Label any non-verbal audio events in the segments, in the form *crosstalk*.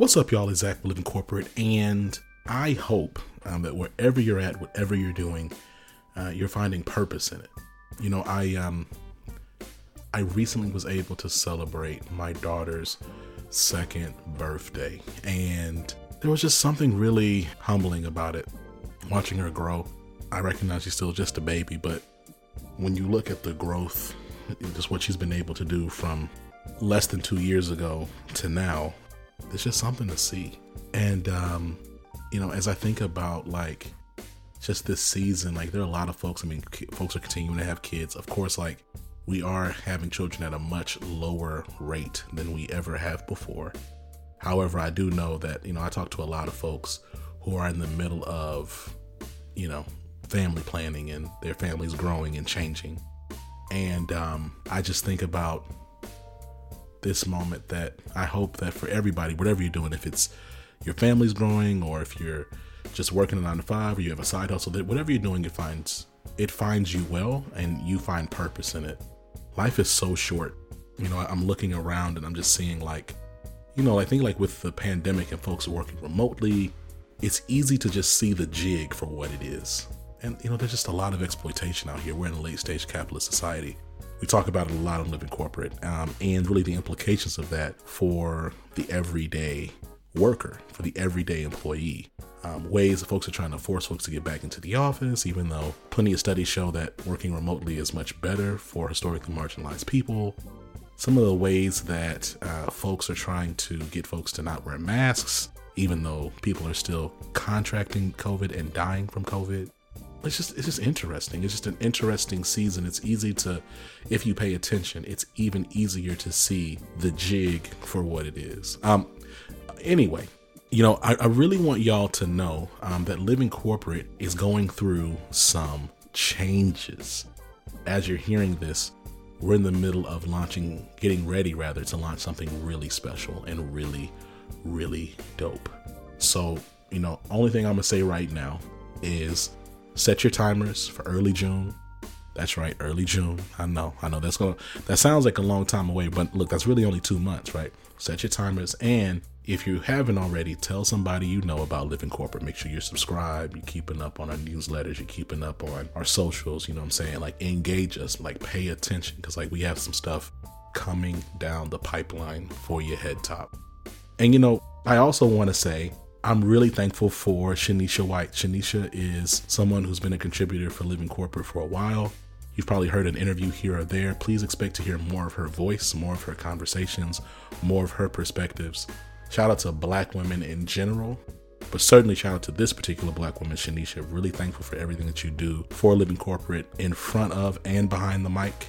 What's up, y'all? It's Zach Living Corporate, and I hope um, that wherever you're at, whatever you're doing, uh, you're finding purpose in it. You know, I um, I recently was able to celebrate my daughter's second birthday, and there was just something really humbling about it. Watching her grow, I recognize she's still just a baby, but when you look at the growth, just what she's been able to do from less than two years ago to now, it's just something to see. And um, you know, as I think about like just this season, like there are a lot of folks. I mean, folks are continuing to have kids. Of course, like we are having children at a much lower rate than we ever have before. However, I do know that you know I talk to a lot of folks who are in the middle of you know family planning and their families growing and changing. And um, I just think about this moment that I hope that for everybody, whatever you're doing, if it's your family's growing or if you're just working a nine to five or you have a side hustle, that whatever you're doing, it finds it finds you well and you find purpose in it. Life is so short. You know, I'm looking around and I'm just seeing like, you know, I think like with the pandemic and folks working remotely, it's easy to just see the jig for what it is. And you know, there's just a lot of exploitation out here. We're in a late stage capitalist society we talk about it a lot on Living Corporate, um, and really the implications of that for the everyday worker, for the everyday employee. Um, ways that folks are trying to force folks to get back into the office, even though plenty of studies show that working remotely is much better for historically marginalized people. Some of the ways that uh, folks are trying to get folks to not wear masks, even though people are still contracting COVID and dying from COVID it's just it's just interesting. It's just an interesting season. It's easy to, if you pay attention, it's even easier to see the jig for what it is. Um, anyway, you know, I, I really want y'all to know um, that Living Corporate is going through some changes. As you're hearing this, we're in the middle of launching, getting ready rather to launch something really special and really, really dope. So, you know, only thing I'm gonna say right now is Set your timers for early June. That's right, early June. I know, I know that's gonna that sounds like a long time away, but look, that's really only two months, right? Set your timers and if you haven't already, tell somebody you know about Living Corporate. Make sure you're subscribed, you're keeping up on our newsletters, you're keeping up on our socials, you know what I'm saying? Like engage us, like pay attention, because like we have some stuff coming down the pipeline for your head top. And you know, I also want to say I'm really thankful for Shanisha White. Shanisha is someone who's been a contributor for Living Corporate for a while. You've probably heard an interview here or there. Please expect to hear more of her voice, more of her conversations, more of her perspectives. Shout out to black women in general, but certainly shout out to this particular black woman, Shanisha. Really thankful for everything that you do for Living Corporate in front of and behind the mic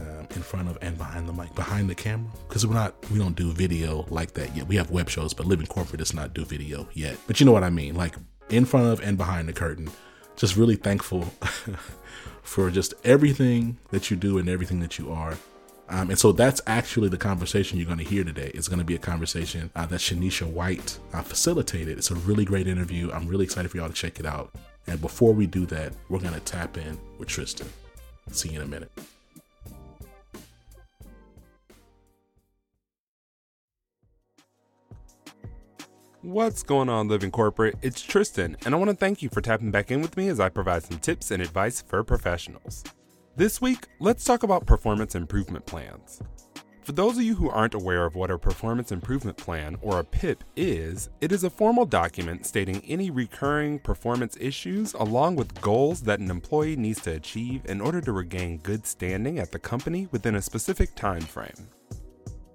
um, in front of and behind the mic, behind the camera, because we're not, we don't do video like that yet. We have web shows, but Living Corporate does not do video yet. But you know what I mean, like in front of and behind the curtain. Just really thankful *laughs* for just everything that you do and everything that you are. Um, and so that's actually the conversation you're going to hear today. It's going to be a conversation uh, that Shanisha White uh, facilitated. It's a really great interview. I'm really excited for y'all to check it out. And before we do that, we're going to tap in with Tristan. See you in a minute. What's going on, Living Corporate? It's Tristan, and I want to thank you for tapping back in with me as I provide some tips and advice for professionals. This week, let's talk about performance improvement plans. For those of you who aren't aware of what a performance improvement plan or a PIP is, it is a formal document stating any recurring performance issues along with goals that an employee needs to achieve in order to regain good standing at the company within a specific time frame.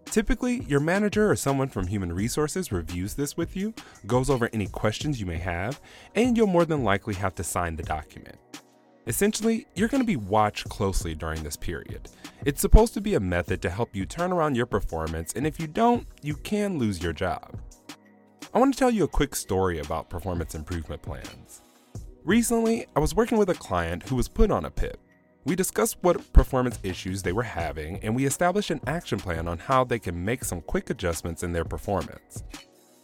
Typically, your manager or someone from human resources reviews this with you, goes over any questions you may have, and you'll more than likely have to sign the document. Essentially, you're going to be watched closely during this period. It's supposed to be a method to help you turn around your performance, and if you don't, you can lose your job. I want to tell you a quick story about performance improvement plans. Recently, I was working with a client who was put on a PIP. We discussed what performance issues they were having, and we established an action plan on how they can make some quick adjustments in their performance.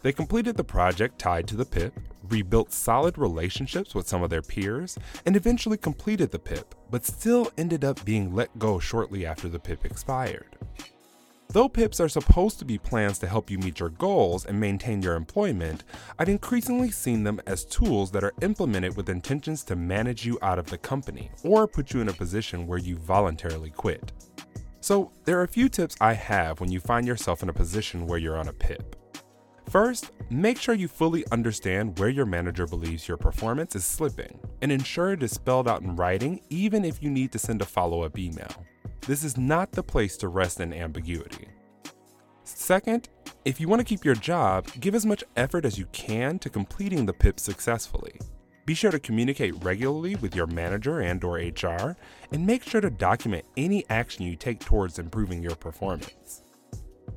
They completed the project tied to the PIP, rebuilt solid relationships with some of their peers, and eventually completed the PIP, but still ended up being let go shortly after the PIP expired. Though PIPs are supposed to be plans to help you meet your goals and maintain your employment, I've increasingly seen them as tools that are implemented with intentions to manage you out of the company or put you in a position where you voluntarily quit. So, there are a few tips I have when you find yourself in a position where you're on a PIP. First, make sure you fully understand where your manager believes your performance is slipping and ensure it is spelled out in writing even if you need to send a follow up email. This is not the place to rest in ambiguity. Second, if you want to keep your job, give as much effort as you can to completing the PIP successfully. Be sure to communicate regularly with your manager and or HR and make sure to document any action you take towards improving your performance.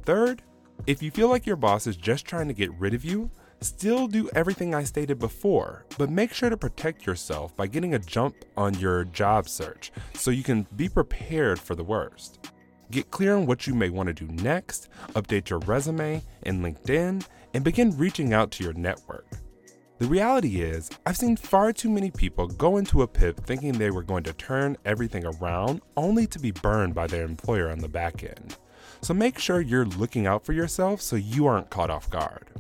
Third, if you feel like your boss is just trying to get rid of you, still do everything I stated before, but make sure to protect yourself by getting a jump on your job search so you can be prepared for the worst. Get clear on what you may want to do next, update your resume and LinkedIn, and begin reaching out to your network. The reality is, I've seen far too many people go into a PIP thinking they were going to turn everything around only to be burned by their employer on the back end. So make sure you're looking out for yourself so you aren't caught off guard.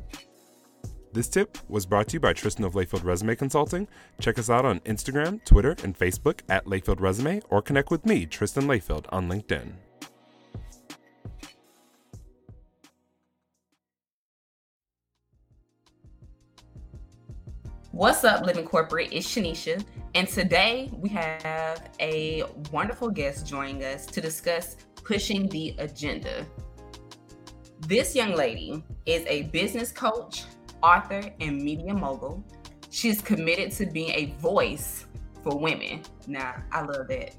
This tip was brought to you by Tristan of Layfield Resume Consulting. Check us out on Instagram, Twitter, and Facebook at Layfield Resume or connect with me, Tristan Layfield, on LinkedIn. What's up, Living Corporate? It's Shanisha, and today we have a wonderful guest joining us to discuss pushing the agenda. This young lady is a business coach, author, and media mogul. She's committed to being a voice for women. Now, I love that.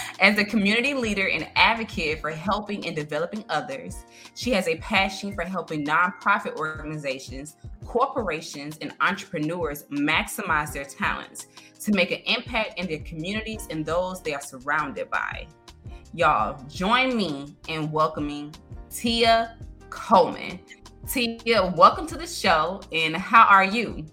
*laughs* As a community leader and advocate for helping and developing others, she has a passion for helping nonprofit organizations, corporations, and entrepreneurs maximize their talents to make an impact in their communities and those they are surrounded by. Y'all, join me in welcoming Tia Coleman. Tia, welcome to the show, and how are you?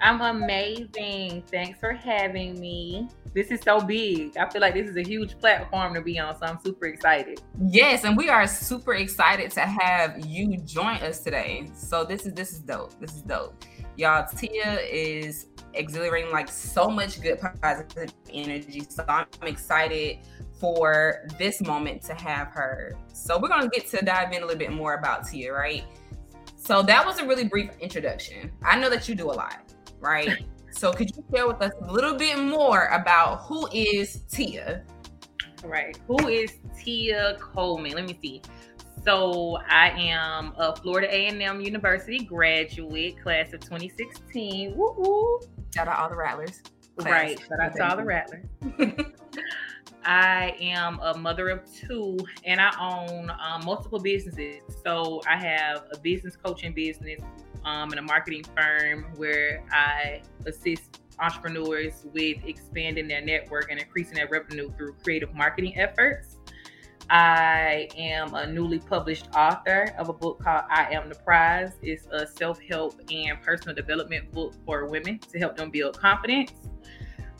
I'm amazing. Thanks for having me. This is so big. I feel like this is a huge platform to be on, so I'm super excited. Yes, and we are super excited to have you join us today. So this is this is dope. This is dope. Y'all, Tia is exhilarating like so much good positive energy. So I'm excited for this moment to have her. So we're going to get to dive in a little bit more about Tia, right? So that was a really brief introduction. I know that you do a lot, right? *laughs* so could you share with us a little bit more about who is Tia? Right. Who is Tia Coleman? Let me see. So I am a Florida A&M University graduate, class of 2016. Woo woo. Shout out all the Rattlers. Class. Right. Shout out to all the Rattlers. *laughs* I am a mother of two and I own um, multiple businesses. So I have a business coaching business um, and a marketing firm where I assist entrepreneurs with expanding their network and increasing their revenue through creative marketing efforts. I am a newly published author of a book called I Am the Prize. It's a self help and personal development book for women to help them build confidence.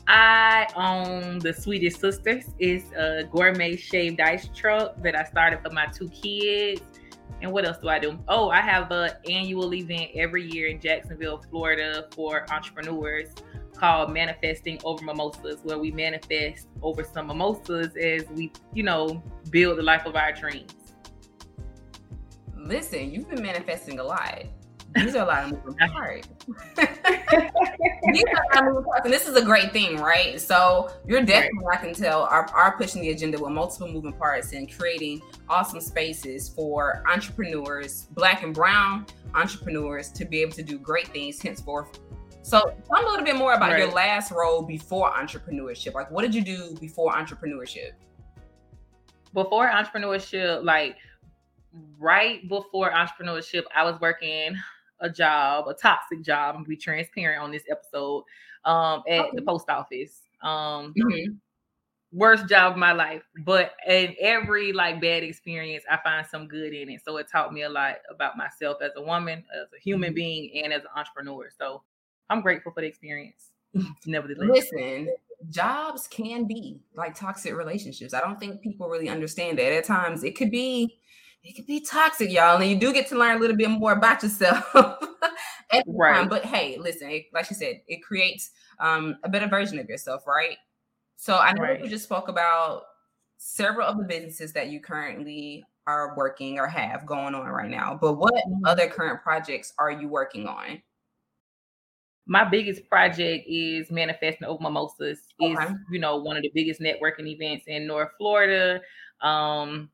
I own the Sweetest Sisters. It's a gourmet shaved ice truck that I started for my two kids. And what else do I do? Oh, I have an annual event every year in Jacksonville, Florida for entrepreneurs called Manifesting Over Mimosas, where we manifest over some mimosas as we, you know, build the life of our dreams. Listen, you've been manifesting a lot. These are a lot of moving parts. *laughs* These are a lot of moving parts, and this is a great thing, right? So you're definitely. I can tell, are, are pushing the agenda with multiple moving parts and creating awesome spaces for entrepreneurs, black and brown entrepreneurs, to be able to do great things henceforth. So tell me a little bit more about right. your last role before entrepreneurship. Like, what did you do before entrepreneurship? Before entrepreneurship, like right before entrepreneurship, I was working a job, a toxic job. I'm be transparent on this episode. Um, at okay. the post office. Um, mm-hmm. worst job of my life, but in every like bad experience, I find some good in it. So it taught me a lot about myself as a woman, as a human mm-hmm. being, and as an entrepreneur. So I'm grateful for the experience. *laughs* Nevertheless, listen, jobs can be like toxic relationships. I don't think people really understand that. At times, it could be it can be toxic, y'all, and you do get to learn a little bit more about yourself. *laughs* right. Time. But hey, listen, it, like she said, it creates um, a better version of yourself, right? So I know right. you just spoke about several of the businesses that you currently are working or have going on right now. But what mm-hmm. other current projects are you working on? My biggest project is manifesting over mimosas. Okay. Is you know one of the biggest networking events in North Florida. Um,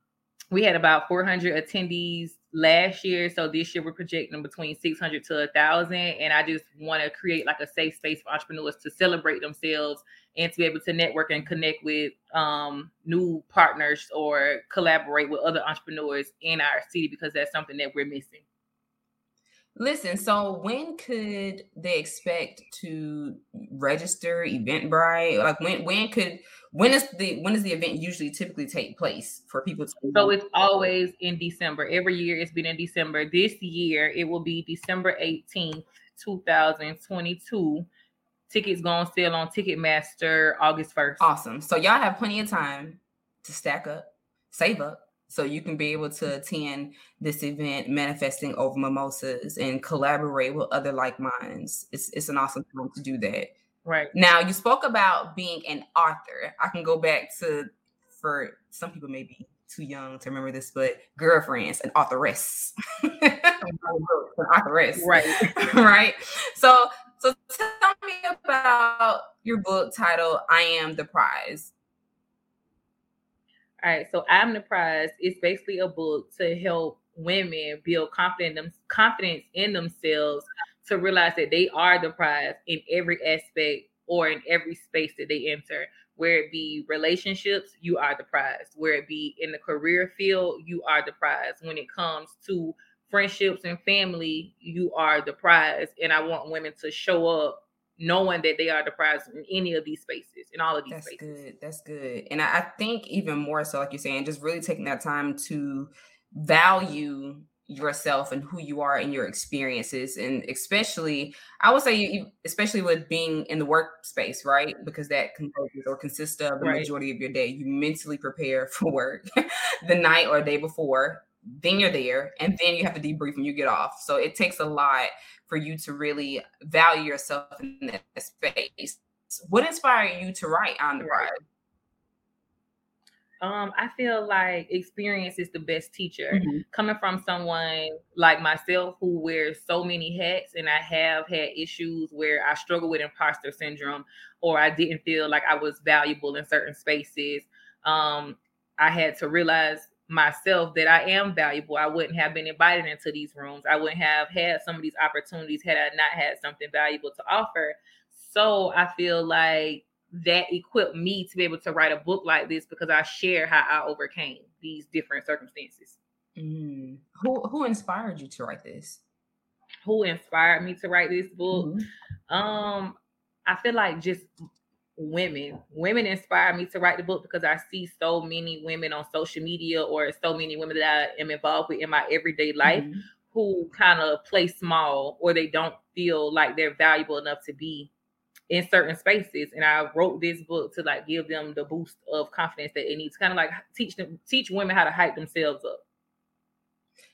we had about 400 attendees last year so this year we're projecting between 600 to 1000 and i just want to create like a safe space for entrepreneurs to celebrate themselves and to be able to network and connect with um, new partners or collaborate with other entrepreneurs in our city because that's something that we're missing Listen, so when could they expect to register Eventbrite? Like when when could when is the when does the event usually typically take place for people to So it's always in December. Every year it's been in December. This year it will be December 18th, 2022. Tickets going to sale on Ticketmaster August 1st. Awesome. So y'all have plenty of time to stack up, save up, so you can be able to attend this event, manifesting over mimosas, and collaborate with other like minds. It's it's an awesome time to do that. Right now, you spoke about being an author. I can go back to for some people maybe too young to remember this, but girlfriends and authoress, *laughs* an authoress, right, *laughs* right. So so tell me about your book title "I Am the Prize." All right, so I'm the prize. It's basically a book to help women build confidence confidence in themselves to realize that they are the prize in every aspect or in every space that they enter. Where it be relationships, you are the prize. Where it be in the career field, you are the prize. When it comes to friendships and family, you are the prize. And I want women to show up knowing that they are the prize in any of these spaces, in all of these That's spaces. good. That's good. And I, I think even more so, like you're saying, just really taking that time to value yourself and who you are and your experiences and especially i would say you, especially with being in the workspace right because that composes or consists of the right. majority of your day you mentally prepare *laughs* for work the night or day before then you're there and then you have to debrief when you get off so it takes a lot for you to really value yourself in that space. What inspired you to write on the ride? Um, I feel like experience is the best teacher. Mm-hmm. Coming from someone like myself who wears so many hats, and I have had issues where I struggle with imposter syndrome, or I didn't feel like I was valuable in certain spaces. Um, I had to realize myself that I am valuable. I wouldn't have been invited into these rooms. I wouldn't have had some of these opportunities had I not had something valuable to offer. So I feel like that equipped me to be able to write a book like this because I share how I overcame these different circumstances. Mm. Who who inspired you to write this? Who inspired me to write this book? Mm-hmm. Um, I feel like just women. Women inspire me to write the book because I see so many women on social media or so many women that I am involved with in my everyday life mm-hmm. who kind of play small or they don't feel like they're valuable enough to be in certain spaces. And I wrote this book to like give them the boost of confidence that it needs, to kind of like teach them, teach women how to hype themselves up.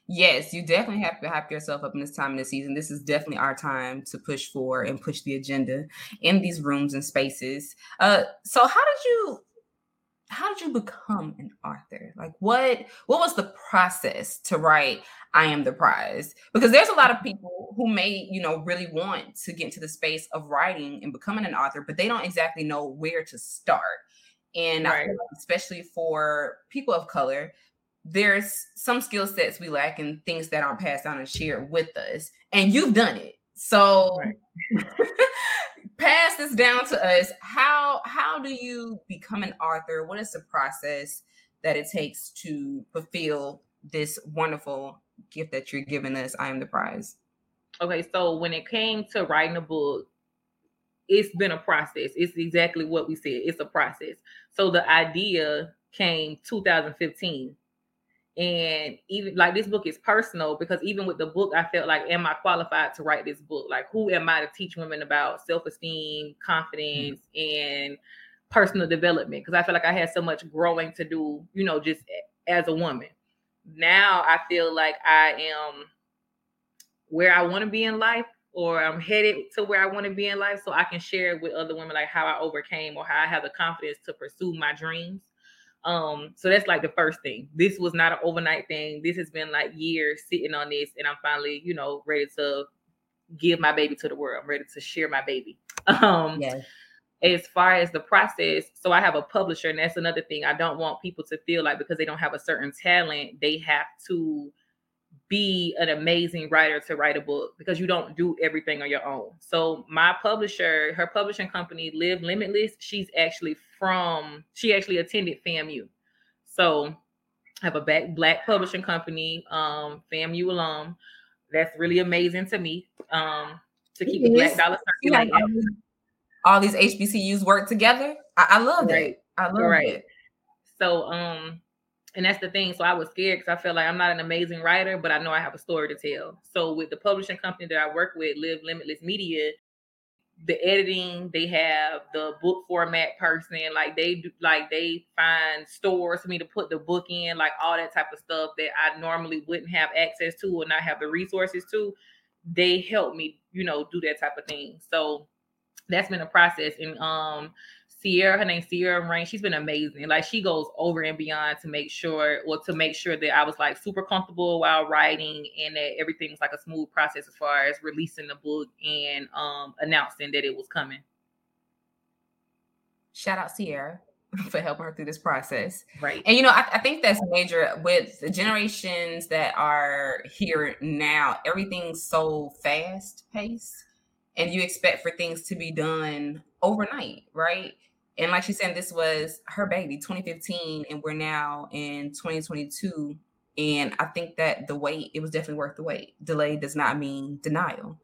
Yes, you definitely have to hype yourself up in this time of the season. This is definitely our time to push for and push the agenda in these rooms and spaces. Uh, so how did you how did you become an author? Like what what was the process to write I am the prize? Because there's a lot of people who may, you know, really want to get into the space of writing and becoming an author, but they don't exactly know where to start. And right. like especially for people of color, there's some skill sets we lack and things that aren't passed down and shared with us. And you've done it. So right. *laughs* pass this down to us. How how do you become an author? What is the process that it takes to fulfill this wonderful gift that you're giving us? I am the prize. Okay, so when it came to writing a book, it's been a process. It's exactly what we said. It's a process. So the idea came 2015 and even like this book is personal because even with the book i felt like am i qualified to write this book? Like who am i to teach women about self-esteem confidence mm-hmm. and personal development? Because i feel like i had so much growing to do you know just as a woman. Now i feel like i am where i want to be in life or i'm headed to where i want to be in life so i can share with other women like how i overcame or how i have the confidence to pursue my dreams um, so that's like the first thing. This was not an overnight thing. This has been like years sitting on this, and I'm finally, you know, ready to give my baby to the world. I'm ready to share my baby. *laughs* Um, yes. As far as the process, so I have a publisher, and that's another thing. I don't want people to feel like because they don't have a certain talent, they have to be an amazing writer to write a book because you don't do everything on your own. So my publisher, her publishing company, Live Limitless, she's actually from she actually attended FAMU. So I have a back, black publishing company, um, FAMU alum. That's really amazing to me. Um, to keep the black dollar circulating. Like all, these HBCUs work together. I, I love right. it. I love right. it. So um and that's the thing. So I was scared because I felt like I'm not an amazing writer, but I know I have a story to tell. So with the publishing company that I work with, Live Limitless Media, the editing, they have the book format person, like they do, like they find stores for me to put the book in, like all that type of stuff that I normally wouldn't have access to or not have the resources to. They help me, you know, do that type of thing. So that's been a process. And um Sierra, her name Sierra Rain. She's been amazing. Like she goes over and beyond to make sure, or to make sure that I was like super comfortable while writing, and that everything was like a smooth process as far as releasing the book and um announcing that it was coming. Shout out Sierra *laughs* for helping her through this process. Right. And you know, I, I, think that's major with the generations that are here now, everything's so fast paced and you expect for things to be done overnight, right? And like she said, this was her baby, 2015, and we're now in 2022. And I think that the wait, it was definitely worth the wait. Delay does not mean denial.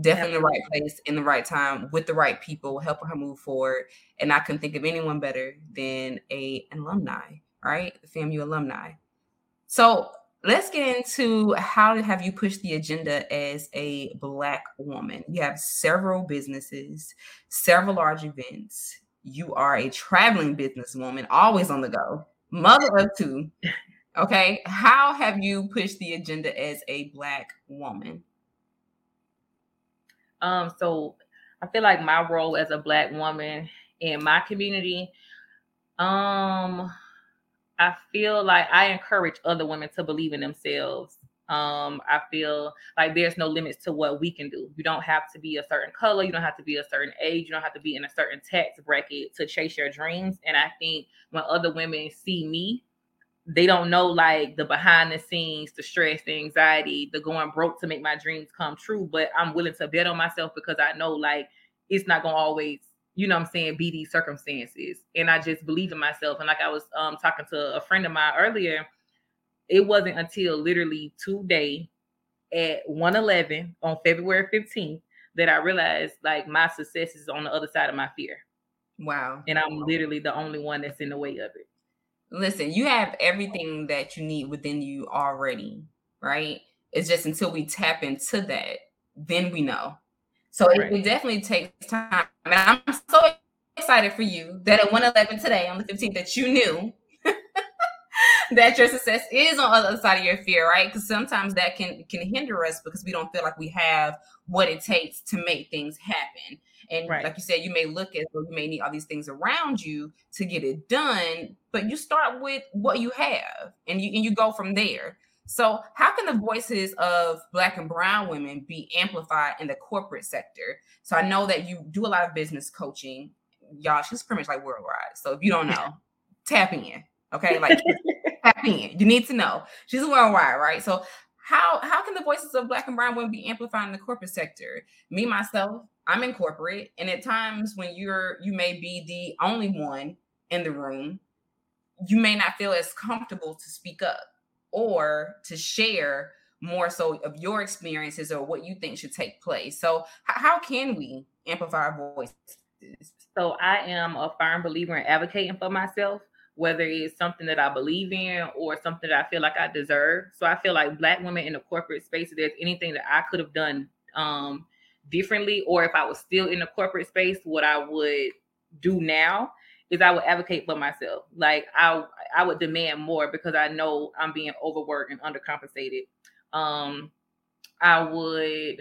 Definitely the right place in the right time with the right people, helping her move forward. And I couldn't think of anyone better than a an alumni, right? The FAMU alumni. So let's get into how have you pushed the agenda as a black woman you have several businesses several large events you are a traveling businesswoman, always on the go, mother of two. Okay. How have you pushed the agenda as a black woman? Um, so I feel like my role as a black woman in my community, um, I feel like I encourage other women to believe in themselves um, I feel like there's no limits to what we can do. You don't have to be a certain color, you don't have to be a certain age, you don't have to be in a certain tax bracket to chase your dreams. And I think when other women see me, they don't know like the behind the scenes, the stress, the anxiety, the going broke to make my dreams come true. But I'm willing to bet on myself because I know like it's not gonna always, you know I'm saying, be these circumstances. And I just believe in myself. And like I was um talking to a friend of mine earlier it wasn't until literally today at 111 on February 15th that I realized like my success is on the other side of my fear. Wow. And I'm literally the only one that's in the way of it. Listen, you have everything that you need within you already, right? It's just until we tap into that, then we know. So right. it, it, definitely takes time. And I'm so excited for you that at 111 today on the 15th that you knew that your success is on the other side of your fear, right? Because sometimes that can can hinder us because we don't feel like we have what it takes to make things happen. And right. like you said, you may look at or you may need all these things around you to get it done, but you start with what you have and you and you go from there. So, how can the voices of Black and Brown women be amplified in the corporate sector? So, I know that you do a lot of business coaching. Y'all, she's pretty much like worldwide. So, if you don't know, *laughs* tap in. Okay, like *laughs* tap in. You need to know she's a worldwide, right? So, how how can the voices of Black and Brown women be amplified in the corporate sector? Me myself, I'm in corporate, and at times when you're you may be the only one in the room, you may not feel as comfortable to speak up or to share more so of your experiences or what you think should take place. So, how can we amplify our voices? So, I am a firm believer in advocating for myself, whether it's something that I believe in or something that I feel like I deserve. So, I feel like Black women in the corporate space, if there's anything that I could have done um, differently, or if I was still in the corporate space, what I would do now is I would advocate for myself. Like I I would demand more because I know I'm being overworked and undercompensated. Um I would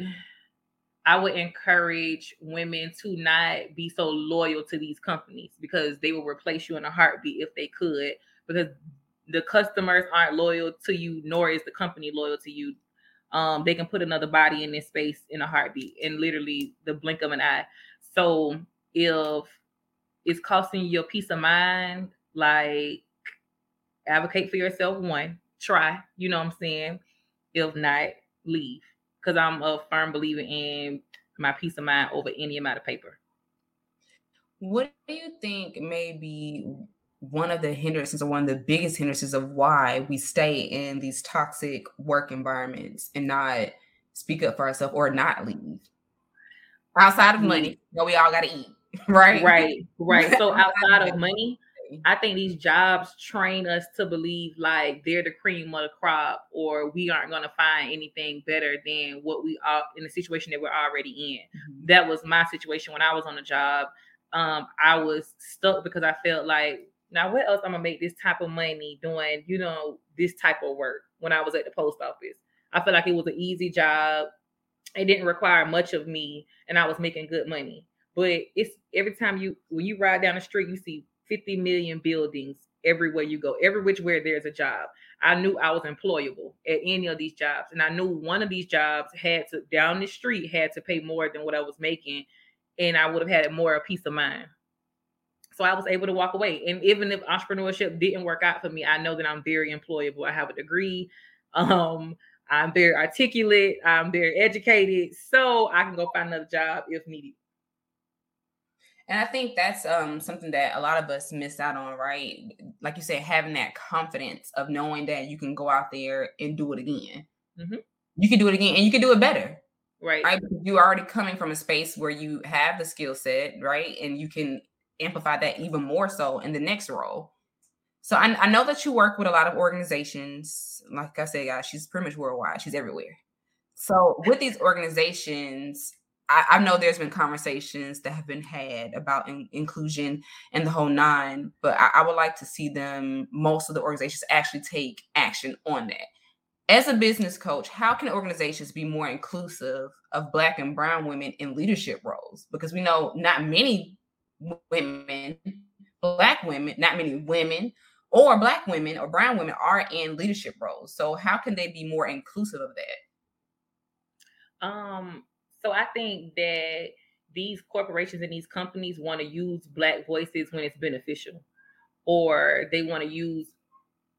I would encourage women to not be so loyal to these companies because they will replace you in a heartbeat if they could because the customers aren't loyal to you nor is the company loyal to you um, they can put another body in this space in a heartbeat and literally the blink of an eye so if it's costing you your peace of mind, like advocate for yourself. One, try. You know what I'm saying? If not, leave. Because I'm a firm believer in my peace of mind over any amount of paper. What do you think may be one of the hindrances or one of the biggest hindrances of why we stay in these toxic work environments and not speak up for ourselves or not leave? Outside of mm. money, you know, we all got to eat. *laughs* right right right so *laughs* outside of money i think these jobs train us to believe like they're the cream of the crop or we aren't going to find anything better than what we are in the situation that we're already in. Mm-hmm. that was my situation when i was on the job. Um, i was stuck because i felt like now what else i'm gonna make this type of money doing you know this type of work when i was at the post office? I felt like it was an easy job. It didn't require much of me and i was making good money. But it's every time you when you ride down the street, you see 50 million buildings everywhere you go, every which where there's a job. I knew I was employable at any of these jobs. And I knew one of these jobs had to down the street had to pay more than what I was making. And I would have had more of peace of mind. So I was able to walk away. And even if entrepreneurship didn't work out for me, I know that I'm very employable. I have a degree. *laughs* Um, I'm very articulate. I'm very educated. So I can go find another job if needed. And I think that's um, something that a lot of us miss out on, right? Like you said, having that confidence of knowing that you can go out there and do it again. Mm-hmm. You can do it again and you can do it better. Right. right. You're already coming from a space where you have the skill set, right? And you can amplify that even more so in the next role. So I, I know that you work with a lot of organizations. Like I said, guys, she's pretty much worldwide. She's everywhere. So with these organizations, I, I, know there's been conversations that have been had about in, inclusion and the whole nine, but I, I would like to see them, most of the organizations, actually take action on that. As a business coach, how can organizations be more inclusive of Black and Brown women in leadership roles? Because we know not many women, Black women, not many women or Black women or Brown women are in leadership roles. So, how can they be more inclusive of that? Um, so I think that these corporations and these companies want to use black voices when it's beneficial, or they want to use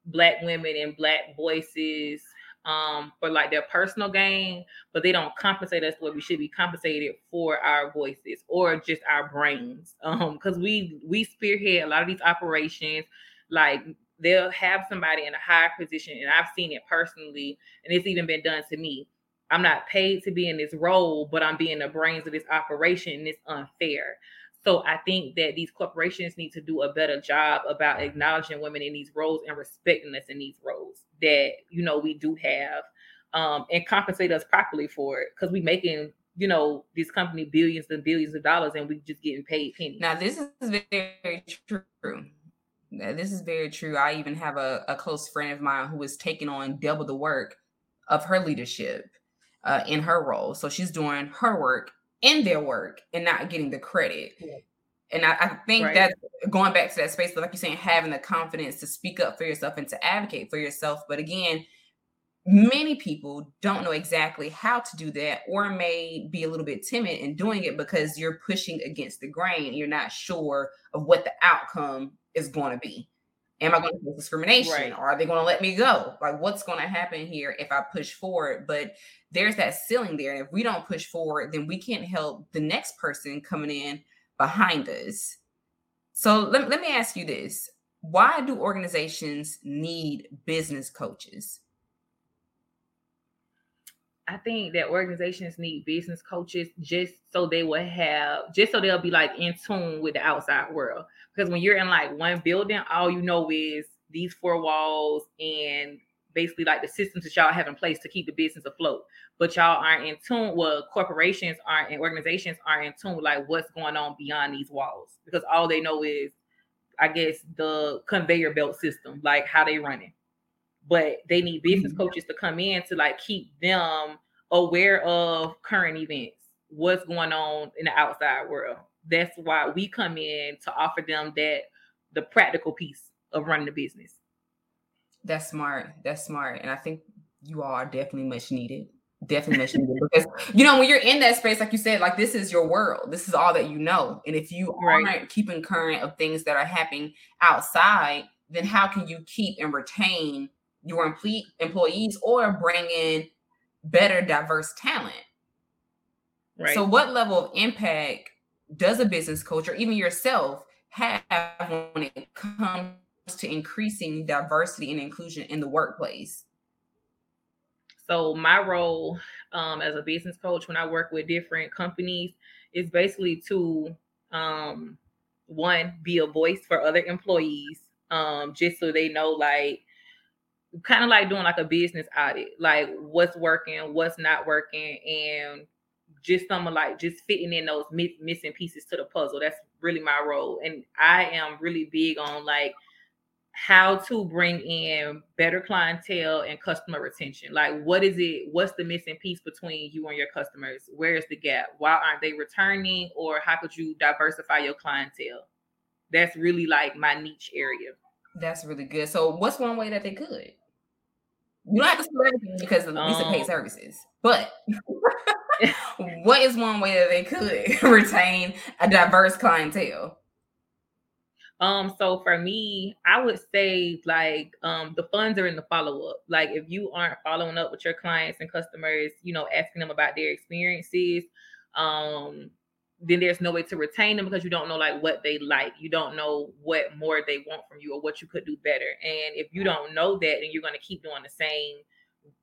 black women and black voices um, for like their personal gain, but they don't compensate us what we should be compensated for our voices or just our brains. *laughs* Um, because we we spearhead a lot of these operations, like they'll have somebody in a higher position, and I've seen it personally, and it's even been done to me I'm not paid to be in this role, but I'm being the brains of this operation and it's unfair. So I think that these corporations need to do a better job about acknowledging women in these roles and respecting us in these roles that you know we do have, um, and compensate us properly for it because we're making you know this company billions and billions of dollars and we're just getting paid pennies. Now this is very true. This is very true. I even have a, a close friend of mine who is taking on double the work of her leadership uh, in her role. So she's doing her work in their work and not getting the credit. Yeah. And I, I think Right. that going back to that space, but like you're saying, having the confidence to speak up for yourself and to advocate for yourself. But again, many people don't know exactly how to do that or may be a little bit timid in doing it because you're pushing against the grain and you're not sure of what the outcome is going to be. Am I going to face discrimination? Right. Or are they going to let me go? Like, what's going to happen here if I push forward? But there's that ceiling there. And if we don't push forward, then we can't help the next person coming in behind us. So let, let me ask you this why do organizations need business coaches? I think that organizations need business coaches just so they will have, just so they'll be like in tune with the outside world. Because when you're in like one building, all you know is these four walls and basically like the systems that y'all have in place to keep the business afloat. But y'all aren't in tune. Well, corporations aren't and organizations aren't in tune with like what's going on beyond these walls because all they know is, I guess, the conveyor belt system, like how they run it but they need business mm-hmm. coaches to come in to like keep them aware of current events, what's going on in the outside world. That's why we come in to offer them that the practical piece of running the business. That's smart. That's smart. And I think you all are definitely much needed. Definitely much needed because you know when you're in that space, like you said, like this is your world. This is all that you know. And if you Right. aren't keeping current of things that are happening outside, then how can you keep and retain your employees or bring in better diverse talent? Right. So, what level of impact does a business coach or even yourself have when it comes to increasing diversity and inclusion in the workplace? So my role um, as a business coach when I work with different companies is basically to um, one be a voice for other employees, um, just so they know like kind of like doing like a business audit, like what's working, what's not working, and just some of like just fitting in those mi- missing pieces to the puzzle. That's really my role, and I am really big on like how to bring in better clientele and customer retention. Like, what is it? What's the missing piece between you and your customers? Where is the gap? Why aren't they returning? Or how could you diversify your clientele? That's really like my niche area. That's really good. So, what's one way that they could? You don't have to everything because of Lisa paid Um, services, but *laughs* what is one way that they could *laughs* retain a diverse clientele? Um, so for me, I would say like um the funds are in the follow-up. Like if you aren't following up with your clients and customers, you know, asking them about their experiences, um, then there's no way to retain them because you don't know like what they like. You don't know what more they want from you or what you could do better. And if you don't know that, then you're gonna keep doing the same,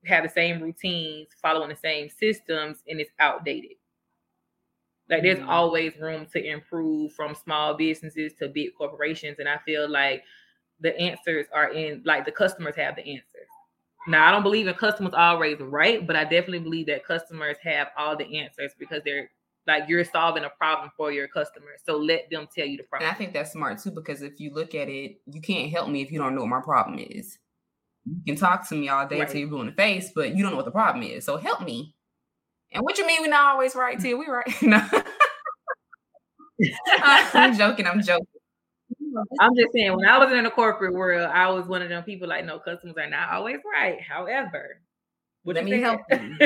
have the same routines, following the same systems, and it's outdated. Like there's Mhm. always room to improve from small businesses to big corporations. And I feel like the answers are in like the customers have the answers. Now I don't believe in customers always right, but I definitely believe that customers have all the answers because they're like you're solving a problem for your customer. So let them tell you the problem. And. I think that's smart too, because if you look at it, you can't help me if you don't know what my problem is. You can talk to me all day Right. till you're blue in the face, but you don't know what the problem is. So help me. And what you mean we're not always right till we right? *laughs* no. *laughs* I'm joking. I'm joking. I'm just saying, when I was in the corporate world, I was one of them people like, no, customers are not always right. However, *laughs* Let me help you.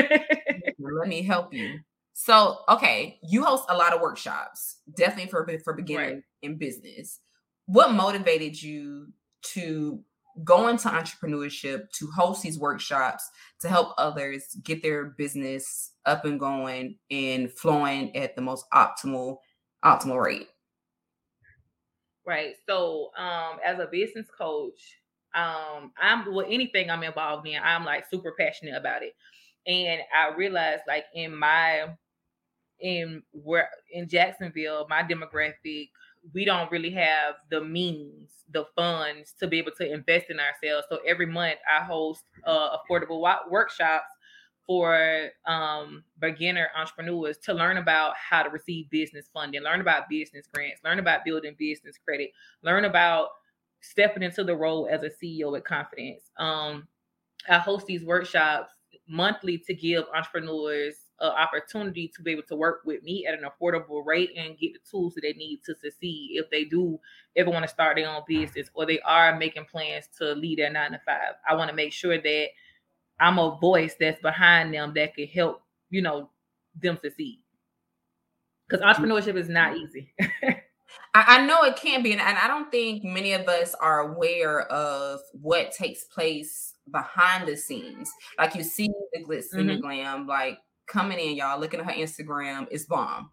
Let me help you. So, okay, you host a lot of workshops, definitely for for beginning Right. in business. What motivated you to go into entrepreneurship, to host these workshops, to help others get their business up and going and flowing at the most optimal optimal rate? Right. So, um, as a business coach, um, I'm well, anything I'm involved in, I'm like super passionate about it. And I realized, like in my in where in Jacksonville, my demographic, we don't really have the means, the funds to be able to invest in ourselves. So every month, I host uh, affordable workshops for um, beginner entrepreneurs to learn about how to receive business funding, learn about business grants, learn about building business credit, learn about stepping into the role as a CEO with confidence. Um, I host these workshops monthly to give entrepreneurs an opportunity to be able to work with me at an affordable rate and get the tools that they need to succeed if they do ever want to start their own business or they are making plans to lead their nine to five. I want to make sure that I'm a voice that's behind them that can help, you know, them succeed. Because entrepreneurship is not easy. *laughs* I, know it can be, and I don't think many of us are aware of what takes place behind the scenes. Like you see the glitz and mm-hmm. the glam, like coming in, y'all looking at her Instagram is bomb.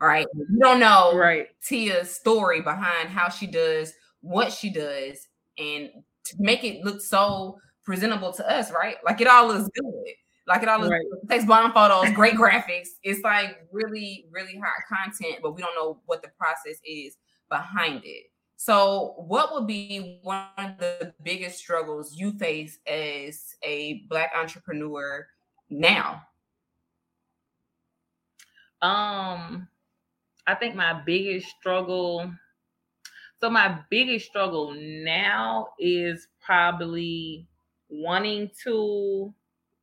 Right. You don't know right Tia's story behind how she does what she does and to make it look so presentable to us, right? Like it all looks good. Like it all looks right. good. takes bomb photos, great graphics. It's like really, really hot content, but we don't know what the process is behind it. So, what would be one of the biggest struggles you face as a Black entrepreneur now? Um, I think my biggest struggle. So, my biggest struggle now is probably wanting to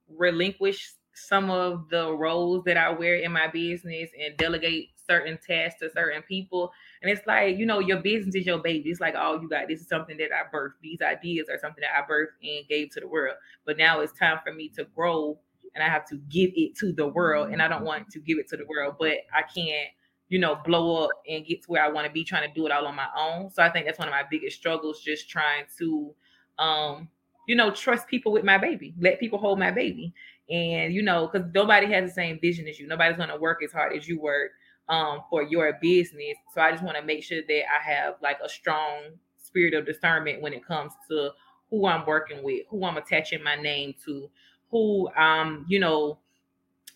relinquish some of the roles that I wear in my business and delegate certain tasks to certain people and it's like, you know, your business is your baby. It's like, oh, you got this is something that I birthed. These ideas are something that I birthed and gave to the world. But now it's time for me to grow and I have to give it to the world. And I don't want to give it to the world, but I can't, you know, blow up and get to where I want to be trying to do it all on my own. So I think that's one of my biggest struggles, just trying to um, you know, trust people with my baby, let people hold my baby. And you know, because nobody has the same vision as you. Nobody's gonna work as hard as you work um, for your business. So I just want to make sure that I have like a strong spirit of discernment when it comes to who I'm working with, who I'm attaching my name to, who I'm, you know,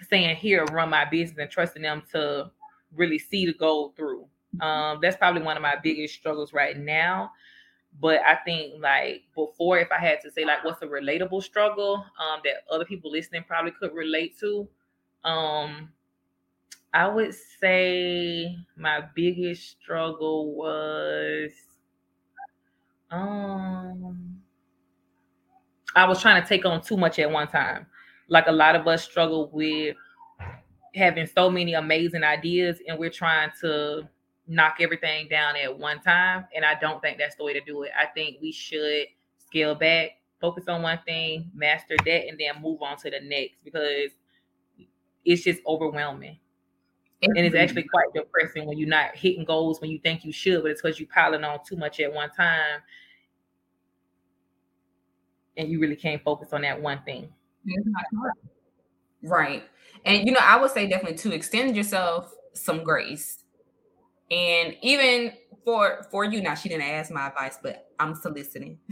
saying here run my business and trusting them to really see the goal through. Um, that's probably one of my biggest struggles right now. But I think like before, if I had to say like what's a relatable struggle um, that other people listening probably could relate to, um, I would say my biggest struggle was um I was trying to take on too much at one time. Like a lot of us struggle with having so many amazing ideas and we're trying to knock everything down at one time and I don't think that's the way to do it. I think we should scale back, focus on one thing, master that and then move on to the next because it's just overwhelming and it's actually quite depressing when you're not hitting goals when you think you should, but it's because you're piling on too much at one time, and you really can't focus on that one thing. Right, and you know, I would say definitely to extend yourself some grace, and even for for you. Now, she didn't ask my advice, but I'm soliciting. *laughs*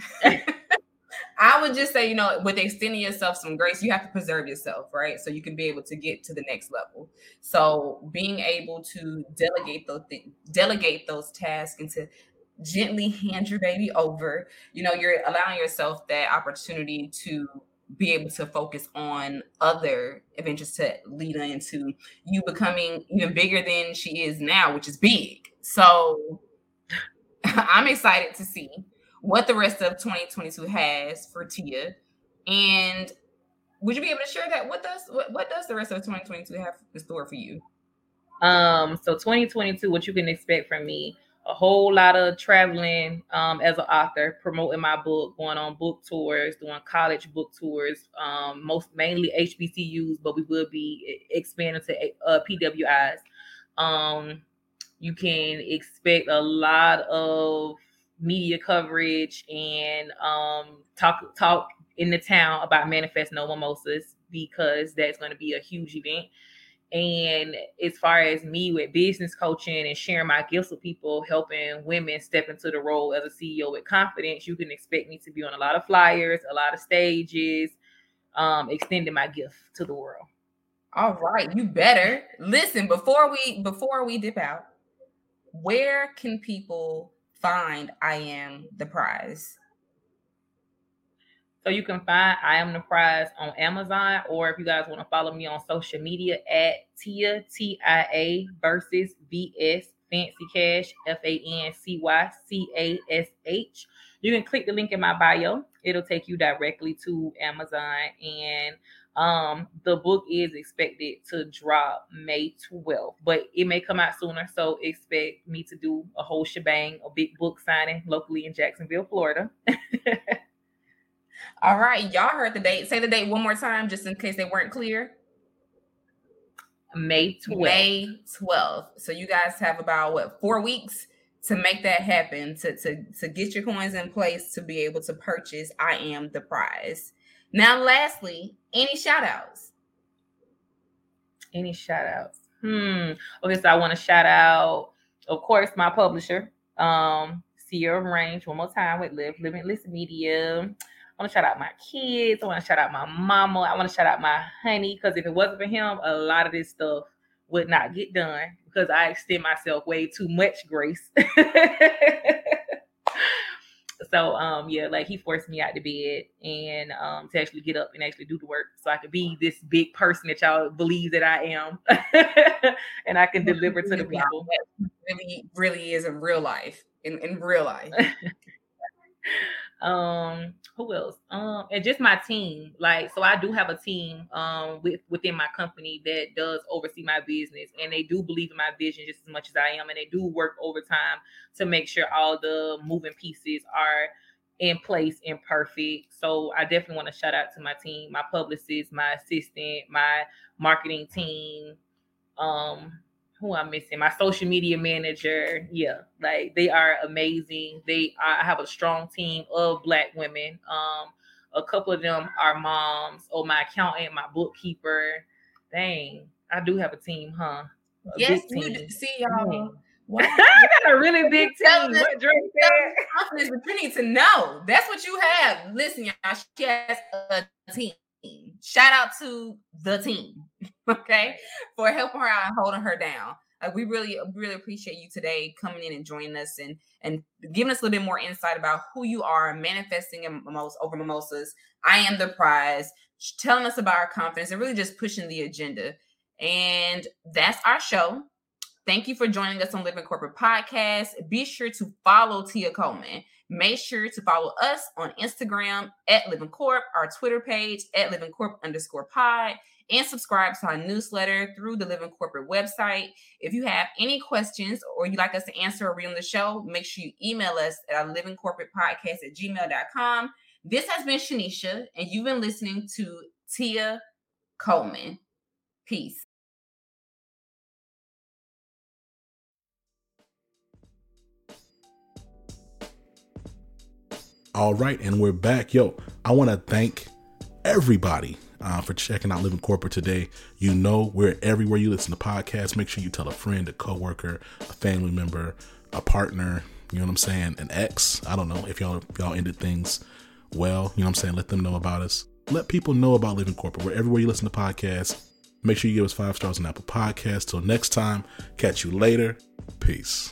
I would just say, you know, with extending yourself some grace, you have to preserve yourself, right? So you can be able to get to the next level. So being able to delegate those th- delegate those tasks and to gently *laughs* hand your baby over, you know, you're allowing yourself that opportunity to be able to focus on other adventures to lead into you becoming even bigger than she is now, which is big. So *laughs* I'm excited to see what the rest of 2022 has for Tia. And would you be able to share that with us? What, what does the rest of 2022 have in store for you? Um, so 2022, what you can expect from me, a whole lot of traveling um, as an author, promoting my book, going on book tours, doing college book tours, um, most mainly HBCUs, but we will be expanding to uh, PWIs. Um, you can expect a lot of media coverage and um, talk talk in the town about manifest no mimosas because that's going to be a huge event and as far as me with business coaching and sharing my gifts with people helping women step into the role as a ceo with confidence you can expect me to be on a lot of flyers a lot of stages um, extending my gift to the world all right you better listen before we before we dip out where can people find I Am the Prize? So you can find I Am the Prize on Amazon, or if you guys want to follow me on social media at Tia T I A versus VS Fancy Cash F A N C Y C A S H. You can click the link in my bio. It'll take you directly to Amazon and Um, the book is expected to drop May 12th, but it may come out sooner. So expect me to do a whole shebang, a big book signing locally in Jacksonville, Florida. *laughs* All right, y'all heard the date. Say the date one more time, just in case they weren't clear. May 12th. May 12th. So you guys have about what four weeks to make that happen, to, to, to get your coins in place to be able to purchase I Am the Prize. Now, lastly, any shout outs? Any shout outs? Hmm. Okay, so I want to shout out, of course, my publisher, um, Sierra Range, one more time with Live Limitless Media. I want to shout out my kids. I want to shout out my mama. I want to shout out my honey because if it wasn't for him, a lot of this stuff would not get done because I extend myself way too much grace. *laughs* so um yeah, like he forced me out to bed and um to actually get up and actually do the work so I could be this big person that y'all believe that I am *laughs* and I can deliver to the people. Really, really is in real life. In in real life. *laughs* um who else? Um and just my team like so i do have a team um with within my company that does oversee my business and they do believe in my vision just as much as i am and they do work overtime to make sure all the moving pieces are in place and perfect. So i definitely want to shout out to my team my publicist my assistant my marketing team um who I'm missing, my social media manager. Yeah, like they are amazing. They I have a strong team of black women. Um, a couple of them are moms. Oh, my accountant, my bookkeeper. Dang, I do have a team, huh? A yes, you do. see y'all. What? *laughs* *laughs* I got a really big team. What drink confidence, but you need to know. That's what you have. Listen, y'all. She has a team. Shout out to the team, *laughs* okay, for helping her out and holding her down. Like we really, really appreciate you today coming in and joining us and and giving us a little bit more insight about who you are, manifesting in mimos- over mimosas. I am the prize, telling us about our confidence and really just pushing the agenda. And that's our show. Thank you for joining us on Living Corporate Podcast. Be sure to follow Tia Coleman. Make sure to follow us on Instagram at Living Corp, our Twitter page at Living Corp underscore pod, and subscribe to our newsletter through the Living Corporate website. If you have any questions or you'd like us to answer or read on the show, make sure you email us at our Living Corporate Podcast at gmail.com. This has been Shanisha, and you've been listening to Tia Coleman. Peace. All right, and we're back. Yo, I want to thank everybody uh, for checking out Living Corporate today. You know, we're everywhere you listen to podcasts. Make sure you tell a friend, a coworker, a family member, a partner. You know what I'm saying? An ex. I don't know if y'all if y'all ended things well. You know what I'm saying? Let them know about us. Let people know about Living Corporate. We're everywhere you listen to podcasts. Make sure you give us five stars on Apple Podcasts. Till next time, catch you later. Peace.